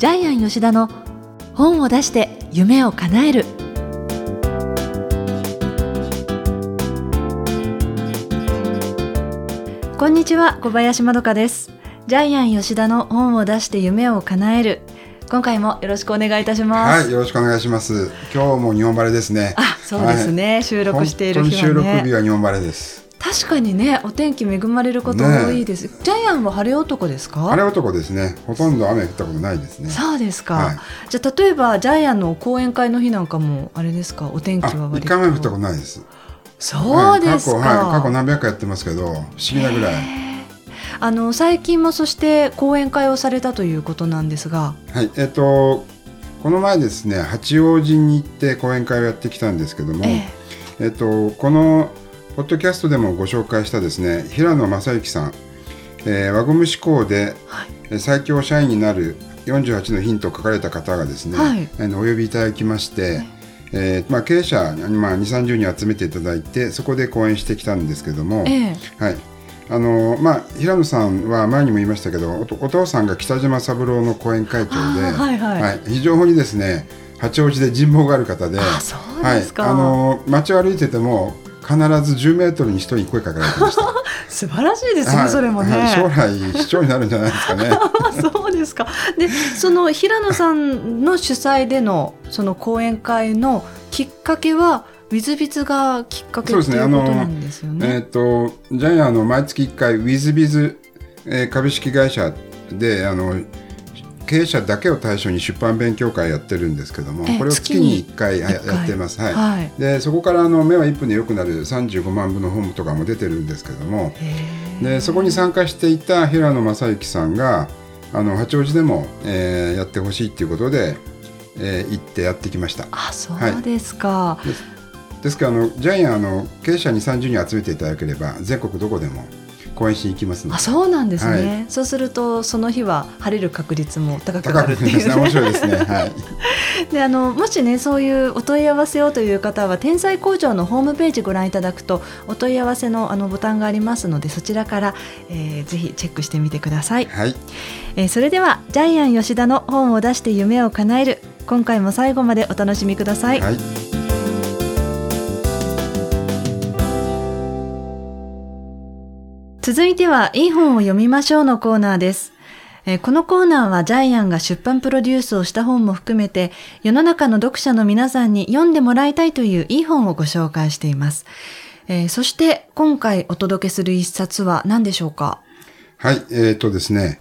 ジャイアン吉田の本を出して夢を叶える。こんにちは小林まどかです。ジャイアン吉田の本を出して夢を叶える。今回もよろしくお願いいたします。はい、よろしくお願いします。今日も日本晴れですね。あそうですね、収録している日は本当に収録日ねは日本晴れです。確かにねお天気恵まれること多いです、ジャイアンは晴れ男ですか？晴れ男ですね。ほとんど雨降ったことないですね。そうですか、はい。じゃあ例えばジャイアンの講演会の日なんかもあれですか？お天気はあ、割と。一回も雨降ったことないです。そうですか、はい、過去、はい、過去何百回やってますけど、不思議なぐらい。あの最近もそして講演会をされたということなんですが。はい、えっと、この前ですね、八王子に行って講演会をやってきたんですけども、え。えっと、このポッドキャストでもご紹介したですね、平野正幸さん、えー輪ゴム思考ではい。えー最強社員になる48のヒントを書かれた方がですね、はい。あのお呼びいただきまして、えーまあ、経営者、まあ、2、30人集めていただいてそこで講演してきたんですけども、ええ。はい。あのまあ、平野さんは前にも言いましたけどお父さんが北島三郎の講演会長で、あーはいはい。非常にですね八王子で人望がある方であの街を歩いてても必ず10メートルに一人声かけられてました。素晴らしいですね、はいそれもね、はい将来市長になるんじゃないですかね。そうですか。で、その平野さんの主催でのその講演会のきっかけはウィズビズがきっかけってそうですねいうことなんですよね。えっ、とジャイアンあの毎月1回ウィズビズ、えー株式会社であの経営者だけを対象に出版勉強会やってるんですけどもえこれを月に1回や一回やってます。はいはい。でそこからあの目は1分で良くなる35万部の本とかも出てるんですけどもでそこに参加していた平野正幸さんがあの八王子でも、えーやってほしいっていうことで、えー行ってやってきました。あ、そうですか。ですからあのジャイアンあの経営者に30人集めていただければ全国どこでも講演しに行きますのあ、でそうなんですね。はい。そうするとその日は晴れる確率も高くな高るっていうね面ね。白いですね。はい。で、あのもしねそういうお問い合わせをという方は天才工場のホームページご覧いただくとお問い合わせのあのボタンがありますのでそちらから、えーぜひチェックしてみてください。はい。えーそれではジャイアン吉田の本を出して夢を叶える。今回も最後までお楽しみください、はい続いてはいい本を読みましょうのコーナーです、えこのコーナーはジャイアンが出版プロデュースをした本も含めて世の中の読者の皆さんに読んでもらいたいといういい本をご紹介しています、えーそして今回お届けする一冊は何でしょうか？はいえっ、とですね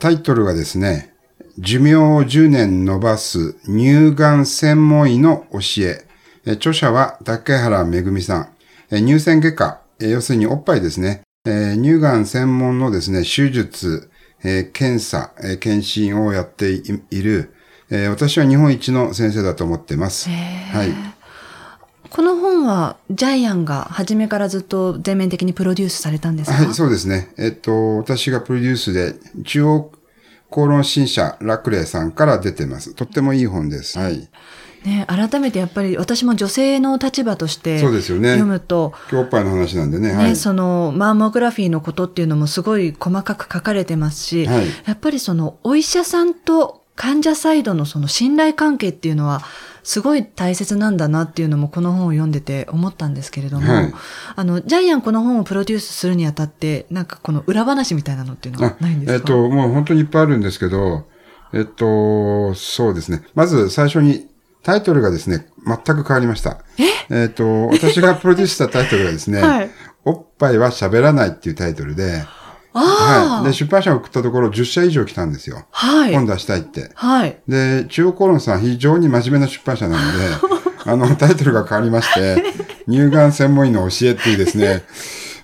タイトルがですね寿命を10年延ばす乳がん専門医の教え。著者は竹原めぐみさん。乳腺外科要するにおっぱいですね。えー乳がん専門のですね手術えー検査、えー検診をやっていいる、えー私は日本一の先生だと思っています。はい。この本はジャイアンが初めからずっと全面的にプロデュースされたんですか？はい、そうですね。えっと、私がプロデュースで、中央公論新社ラクレイさんから出てます。とってもいい本です。はい。ね、改めてやっぱり私も女性の立場としてそうですよね読むと、今日おっぱいの話なんでね。ねはい。そのマーモグラフィーのことっていうのもすごい細かく書かれてますし、はいやっぱりそのお医者さんと患者サイドのその信頼関係っていうのはすごい大切なんだなっていうのもこの本を読んでて思ったんですけれども、はいあのジャイアンこの本をプロデュースするにあたってなんかこの裏話みたいなのっていうのはないんですか？えっと、もう本当にいっぱいあるんですけど、えっと、そうですね。まず最初にタイトルがですね、全く変わりました。え？っと、私がプロデュースしたタイトルがですね、はいおっぱいは喋らないっていうタイトルで、はい。で、出版社を送ったところ10社以上来たんですよ。はい。本出したいって。はい。で、中央コロンさん非常に真面目な出版社なので、あの、タイトルが変わりまして、乳がん専門医の教えっていうですね、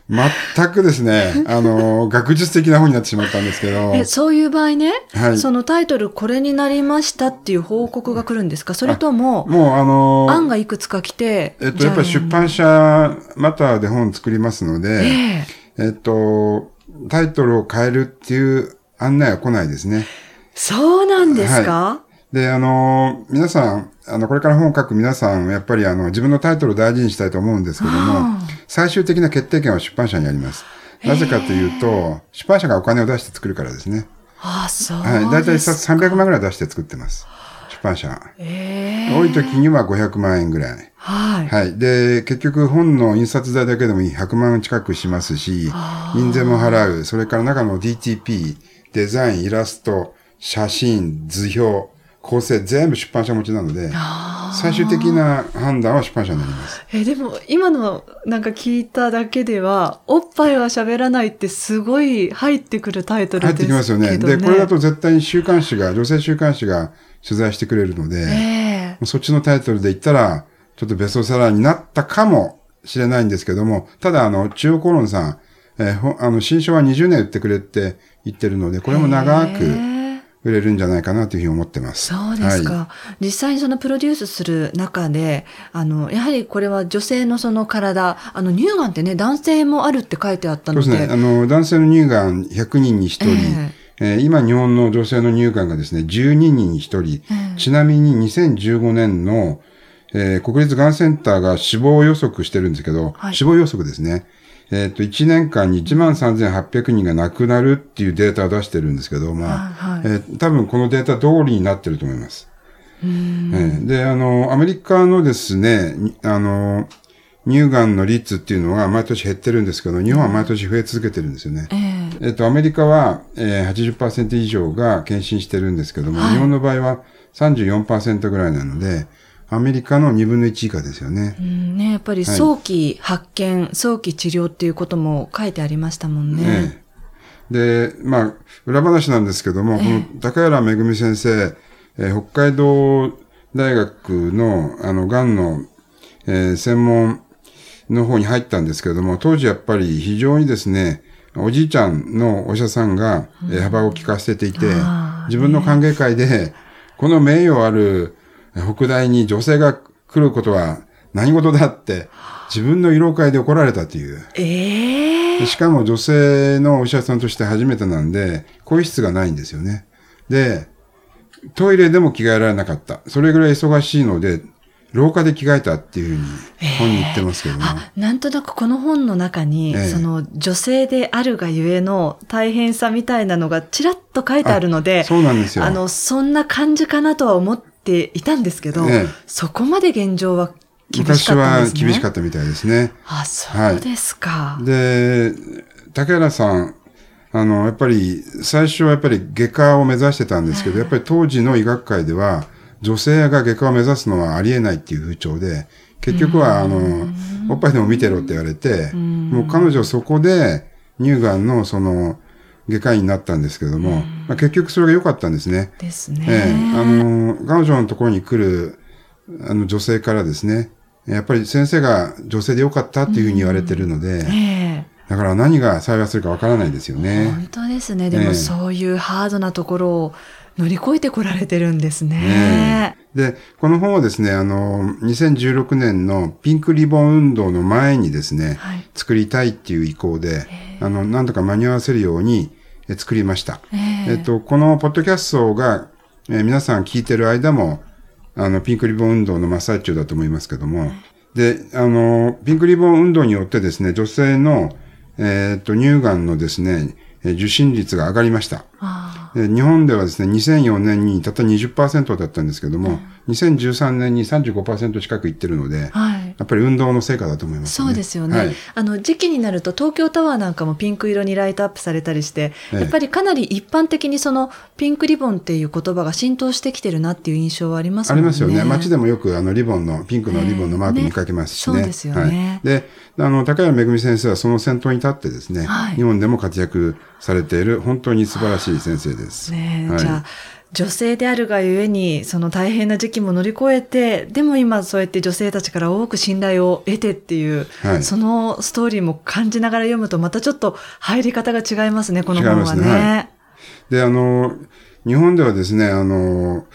全くですね、あの、学術的な本になってしまったんですけど、え、そういう場合ね、はい。そのタイトルこれになりましたっていう報告が来るんですか？それとも、もうあの、案がいくつか来て、えっと、やっぱり出版社またで本作りますので、ええ。えっと、タイトルを変えるっていう案内は来ないですね。そうなんですか、で、あの、皆さん、あの、これから本を書く皆さん、やっぱりあの、自分のタイトルを大事にしたいと思うんですけども、最終的な決定権は出版社にあります。なぜかというと、出版社がお金を出して作るからですね。ああ、そうはい。だいたいですか300万ぐらい出して作ってます。出版社。ええ多い時には500万円ぐらい。はい。はい。で、結局本の印刷代だけでも100万近くしますし、印税も払う。それから中の DTP、デザイン、イラスト、写真、図表、構成、全部出版社持ちなので、最終的な判断は出版社になります。えでも今のなんか聞いただけではおっぱいは喋らないってすごい入ってくるタイトル入ですけどね。ってきますよね。で、これだと絶対に週刊誌が、女性週刊誌が取材してくれるので、ええそっちのタイトルで言ったら、ちょっとベストセラーになったかもしれないんですけども、ただ、あの、中央コロンさん、えーほあの、新書は20年売ってくれって言ってるので、これも長くへえ売れるんじゃないかなというふうに思ってます。そうですか、は実際にそのプロデュースする中で、あの、やはりこれは女性のその体、あの、乳がんってね、男性もあるって書いてあったい。ので。そうですね。あの、男性の乳がん100人に1人、ええー今日本の女性の乳がんがですね、12人に1人、ちなみに2015年の、えー国立がんセンターが死亡予測してるんですけど、はい死亡予測ですね。えっ、と、1年間に1万3800人が亡くなるっていうデータを出してるんですけど、まあ、はいはいえー多分このデータ通りになってると思います。えーで、あの、アメリカのですね、にあの、乳がんの率っていうのは毎年減ってるんですけど、日本は毎年増え続けてるんですよね。えええっと、アメリカは、えー、80%以上が検診してるんですけども、日本の場合は34%ぐらいなので、アメリカの2分の1以下ですよね。う。んね、やっぱりはい。早期発見、早期治療っていうことも書いてありましたもんね。ええ。で、まあ、裏話なんですけども、この高原めぐみ先生、えー北海道大学の、あの、がんの、えー専門の方に入ったんですけれども、当時やっぱり非常にですね、おじいちゃんのお医者さんが、えー幅を利かせていてあー、自分の歓迎会で、この名誉ある北大に女性が来ることは何事だって、自分の慰労会で怒られたという。ええでしかも女性のお医者さんとして初めてなんで、更衣室がないんですよね。で、トイレでも着替えられなかった。それぐらい忙しいので、廊下で着替えたっていうふうに本に言ってますけども。あ、なんとなくこの本の中に、ええその女性であるがゆえの大変さみたいなのがちらっと書いてあるので、そうなんですよ。あの、そんな感じかなとは思っていたんですけど、ええそこまで現状は厳し昔かったんはですね。厳しかったみたいですね。あ、そうですか。で、竹原さん、あの、やっぱり、最初はやっぱり外科を目指してたんですけど、やっぱり当時の医学界では、女性が外科を目指すのはありえないっていう風潮で、結局は、あの、おっぱいでも見てろって言われて、もう彼女そこで乳がんのその、外科医になったんですけども、まあ、結局それが良かったんですね。ですね。ええ、あの、彼女のところに来る、あの、女性からですね、やっぱり先生が女性で良かったっていうふうに言われてるので、ええだから何が幸いするかわからないですよね。本当ですね。でもええそういうハードなところを乗り越えてこられてるんですね。ねえで、この本はですね、あの、2016年のピンクリボン運動の前にですね、はい作りたいっていう意向で、あの、なんとか間に合わせるようにえ作りました。えええっと、このポッドキャストが、えー皆さん聞いてる間も、あの、ピンクリボン運動の真っ最中だと思いますけども、で、あの、ピンクリボン運動によってですね、女性の、えっと、乳がんのですね、えー受診率が上がりました。日本ではですね、2004年にたった20%だったんですけども、2013年に35%近くいってるので、あはい。やっぱり運動の成果だと思います、そうですよね、はい。あの時期になると東京タワーなんかもピンク色にライトアップされたりして、ええやっぱりかなり一般的にそのピンクリボンっていう言葉が浸透してきてるなっていう印象はありますね。りますよね。街でもよくあのリボンの、ピンクのリボンのマーク見かけますしね。ねそうですよねはい。で、あの、高谷めぐみ先生はその先頭に立ってですね、はい日本でも活躍されている本当に素晴らしい先生です。ねじゃあ女性であるがゆえにその大変な時期も乗り越えてでも今そうやって女性たちから多く信頼を得てっていう、はい。そのストーリーも感じながら読むとまたちょっと入り方が違いますねこの本はね。ね。はで、あの、日本ではですね、あの、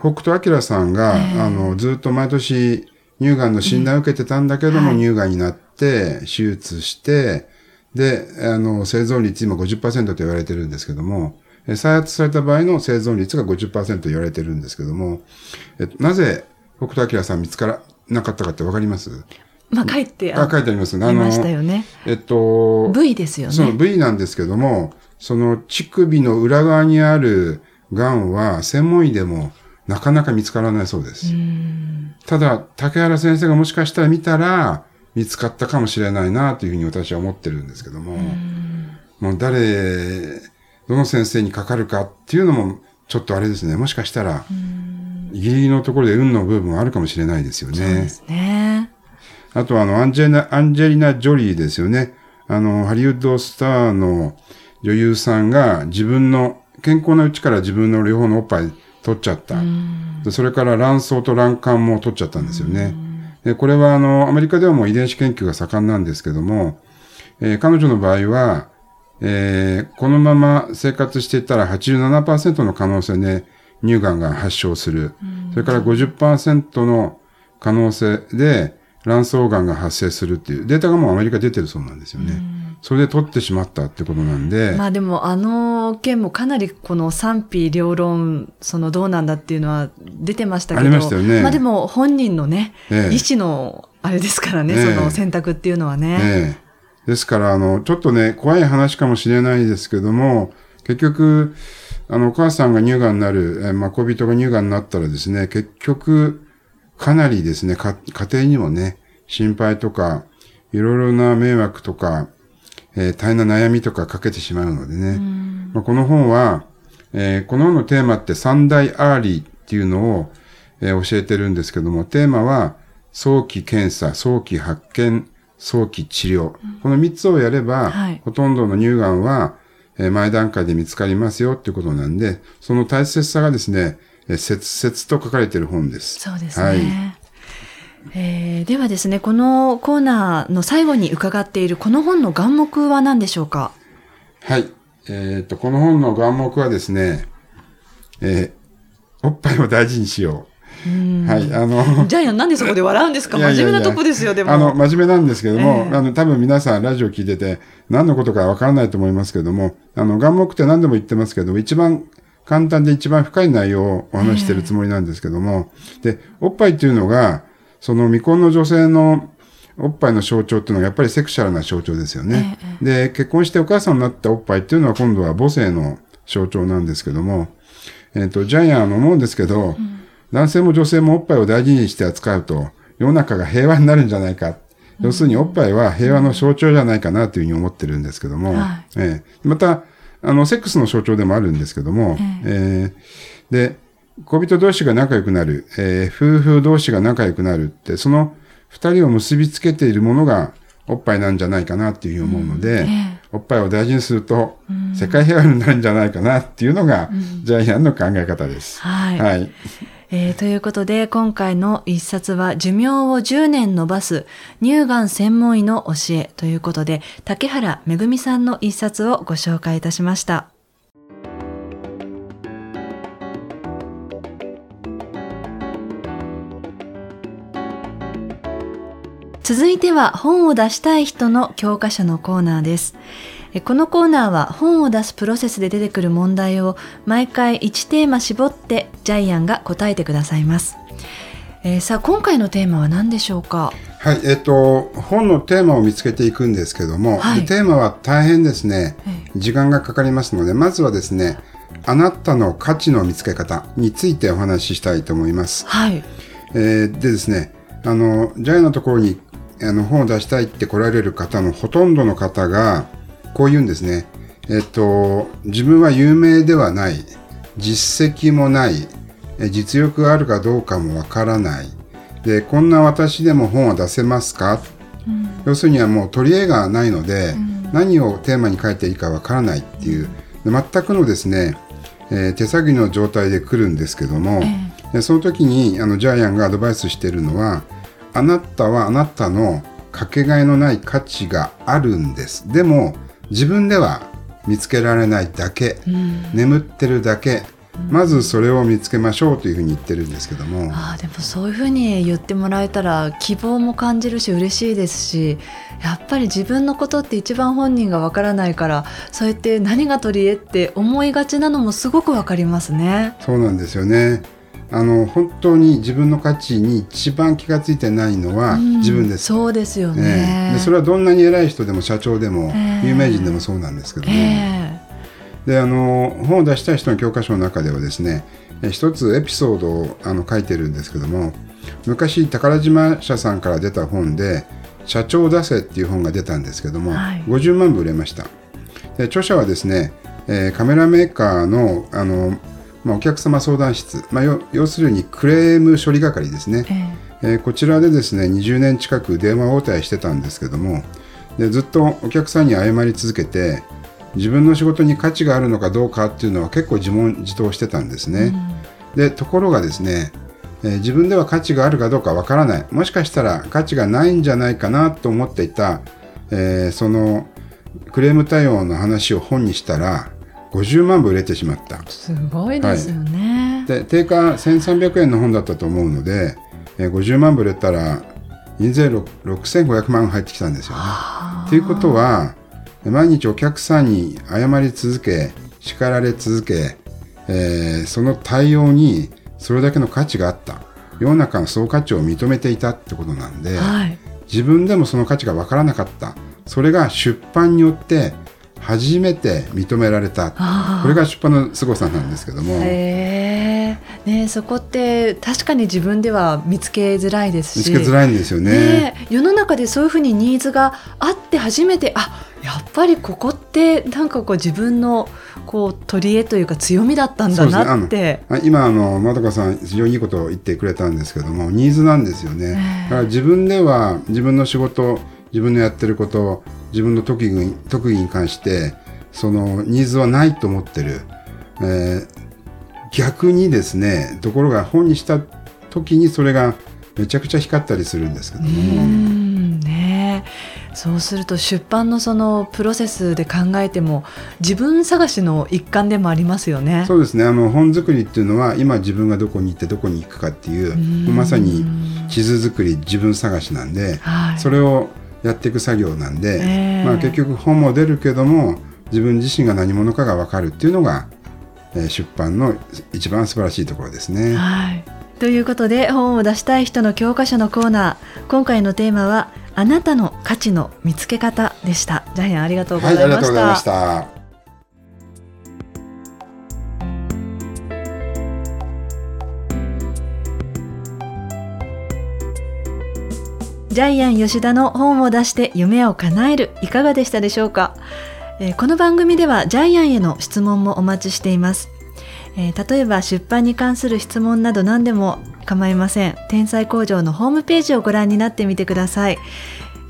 北斗晶さんが、ええ。あの、ずっと毎年乳がんの診断を受けてたんだけども、はい。乳がんになって、手術して、で、あの、生存率今50%と言われてるんですけども、え再発された場合の生存率が50%と言われてるんですけども、えっと、なぜ北斗晶さん見つからなかったかってわかります？まあ書いてあ、書いてありますね。あいましたよね。えっと、V ですよね。その V なんですけども、その乳首の裏側にある癌は専門医でもなかなか見つからないそうです。ただ、竹原先生がもしかしたら見たら見つかったかもしれないなというふうに私は思ってるんですけども、もう誰、どの先生にかかるかっていうのもちょっとあれですね、もしかしたら、ギリギリのところで運の部分はあるかもしれないですよね。そうですね。あとあの、アンジェリナ、アンジェリナ・ジョリーですよね。あの、ハリウッドスターの女優さんが自分の、健康なうちから自分の両方のおっぱい取っちゃった。でそれから卵巣と卵管も取っちゃったんですよね。でこれはあの、アメリカではもう遺伝子研究が盛んなんですけども、えー彼女の場合は、えーこのまま生活していったら87%の可能性で乳がんが発症する。それから50%の可能性で卵巣がんが発生するっていうデータがもうアメリカ出てるそうなんですよね。それで取ってしまったってことなんで、まあでもあの件もかなりこの賛否両論、そのどうなんだっていうのは出てましたけど。ありましたよねまあでも本人のね、ええ意思のあれですからね、ええその選択っていうのはね。ええですから、あの、ちょっとね、怖い話かもしれないですけども、結局、あの、お母さんが乳がんになる、えーまあ、恋人が乳がんになったらですね、結局、かなりですね、か家庭にもね、心配とか、いろいろな迷惑とか、えー大変な悩みとかかけてしまうのでね。まあ、この本は、えーこの本のテーマって三大 early っていうのを、えー教えてるんですけども、テーマは、早期検査、早期発見、早期治療。この3つをやれば、はいほとんどの乳がんは、えー前段階で見つかりますよっていうことなんで、その大切さがですね、えー切々と書かれている本です。そうですね。はい。えーではですね、このコーナーの最後に伺っているこの本の眼目は何でしょうか？はい。えっ、と、この本の眼目はですね、えーおっぱいを大事にしよう。はい。あの、ジャイアンなんでそこで笑うんですか？真面目なとこですよ、でも。あの、真面目なんですけども、ええあの、多分皆さんラジオ聞いてて、何のことかわからないと思いますけども、あの、眼目って何でも言ってますけど、一番簡単で一番深い内容をお話ししてるつもりなんですけども、で、おっぱいっていうのが、その未婚の女性のおっぱいの象徴っていうのがやっぱりセクシャルな象徴ですよね。で、結婚してお母さんになったおっぱいっていうのは今度は母性の象徴なんですけども、えっ、と、ジャイアン思うんですけど、男性も女性もおっぱいを大事にして扱うと、世の中が平和になるんじゃないか。要するにおっぱいは平和の象徴じゃないかなというふうに思ってるんですけども、はい。ええ。また、あの、セックスの象徴でもあるんですけども、ええ。で、恋人同士が仲良くなる、えー夫婦同士が仲良くなるって、その二人を結びつけているものがおっぱいなんじゃないかなっていうふうに思うので、おっぱいを大事にすると、世界平和になるんじゃないかなっていうのが、ジャイアンの考え方です。はい。はい。えーということで、今回の一冊は、寿命を10年延ばす乳がん専門医の教えということで、竹原めぐみさんの一冊をご紹介いたしました。続いては本を出したい人の教科書のコーナーです。えこのコーナーは本を出すプロセスで出てくる問題を毎回1テーマ絞ってジャイアンが答えてくださいます。えーさあ今回のテーマは何でしょうか？はい、えっ、と、本のテーマを見つけていくんですけども、はいでテーマは大変ですねえ、時間がかかりますので、まずはですね、あなたの価値の見つけ方についてお話ししたいと思います。はい。えーでですね、あの、ジャイのところにあの本を出したいって来られる方のほとんどの方が、こう言うんですね。えっと、自分は有名ではない、実績もない、え実力があるかどうかもわからない。で、こんな私でも本を出せますか、要するにはもう取り柄がないので、何をテーマに書いていいかわからないっていう、で全くのですね、えー手探りの状態で来るんですけども、でその時にあのジャイアンがアドバイスしているのはあなたはあなたのかけがえのない価値があるんです。でも自分では見つけられないだけ、眠ってるだけまずそれを見つけましょうというふうに言ってるんですけども、ああでもそういうふうに言ってもらえたら希望も感じるし嬉しいですしやっぱり自分のことって一番本人がわからないからそうやって何が取り柄って思いがちなのもすごくわかりますね。そうなんですよねあの本当に自分の価値に一番気がついてないのはうん。自分です、そうですよえね。えでそれはどんなに偉い人でも社長でもええ有名人でもそうなんですけども、ええ。であの本を出したい人の教科書の中ではですね一つエピソードをあの書いてるんですけども昔宝島社さんから出た本で「社長を出せ」っていう本が出たんですけども、はい、50万部売れました。で著者はですね、えー、カメラメーカーのあの、まあ、お客様相談室、まあ、要するにクレーム処理係ですね、えー、えー、こちらでですね20年近く電話応対してたんですけどもでずっとお客さんに謝り続けて自分の仕事に価値があるのかどうかっていうのは結構自問自答してたんですね。うん、でところがですね、えー、自分では価値があるかどうかわからない。もしかしたら価値がないんじゃないかなと思っていた、えー、そのクレーム対応の話を本にしたら50万部売れてしまった。すごいですよね、はい、で定価1300円の本だったと思うので、えー、50万部売れたら印税6500万入ってきたんですよね。ということは毎日お客さんに謝り続け叱られ続け、えー、その対応にそれだけの価値があった。世の中の総価値を認めていたってことなんで、はい、自分でもその価値が分からなかった。それが出版によって初めて認められた。これが出版の凄さなんですけども。ね、そこって確かに自分では見つけづらいですし。見つけづらいんですよね、ね、世の中でそういうふうにニーズがあって初めてあやっぱりここってなんかこう自分のこう取り柄というか強みだったんだなって、ね、今あのまどかさん非常にいいことを言ってくれたんですけどもニーズなんですよね、だから自分では自分の仕事自分のやってること自分の特技特技に関してそのニーズはないと思ってる、えー、逆にですねところが本にした時にそれがめちゃくちゃ光ったりするんですけども。そうすると出版のそのプロセスで考えても自分探しの一環でもありますよね。そうですね。あの本作りっていうのは今自分がどこに行ってどこに行くかっていうまさに地図作り自分探しなんで、はい、それをやっていく作業なんで、えー、まあ、結局本も出るけども自分自身が何者かが分かるっていうのが、えー、出版の一番素晴らしいところですね。はい。ということで本を出したい人の教科書のコーナー。今回のテーマはあなたの価値の見つけ方でした。ジャイアンありがとうございました、はいジャイアン吉田の本を出して夢を叶えるいかがでしたでしょうか、えー、この番組ではジャイアンへの質問もお待ちしています。えー、例えば出版に関する質問など何でも構いません。天才工場のホームページをご覧になってみてください。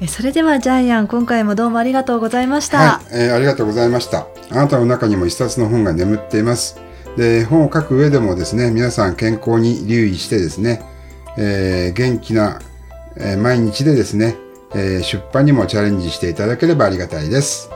それではジャイアン今回もどうもありがとうございました、はい、えー、ありがとうございました。あなたの中にも一冊の本が眠っています。で本を書く上でもですね皆さん健康に留意してですね、えー、元気な、毎日でですね、出版にもチャレンジしていただければありがたいです。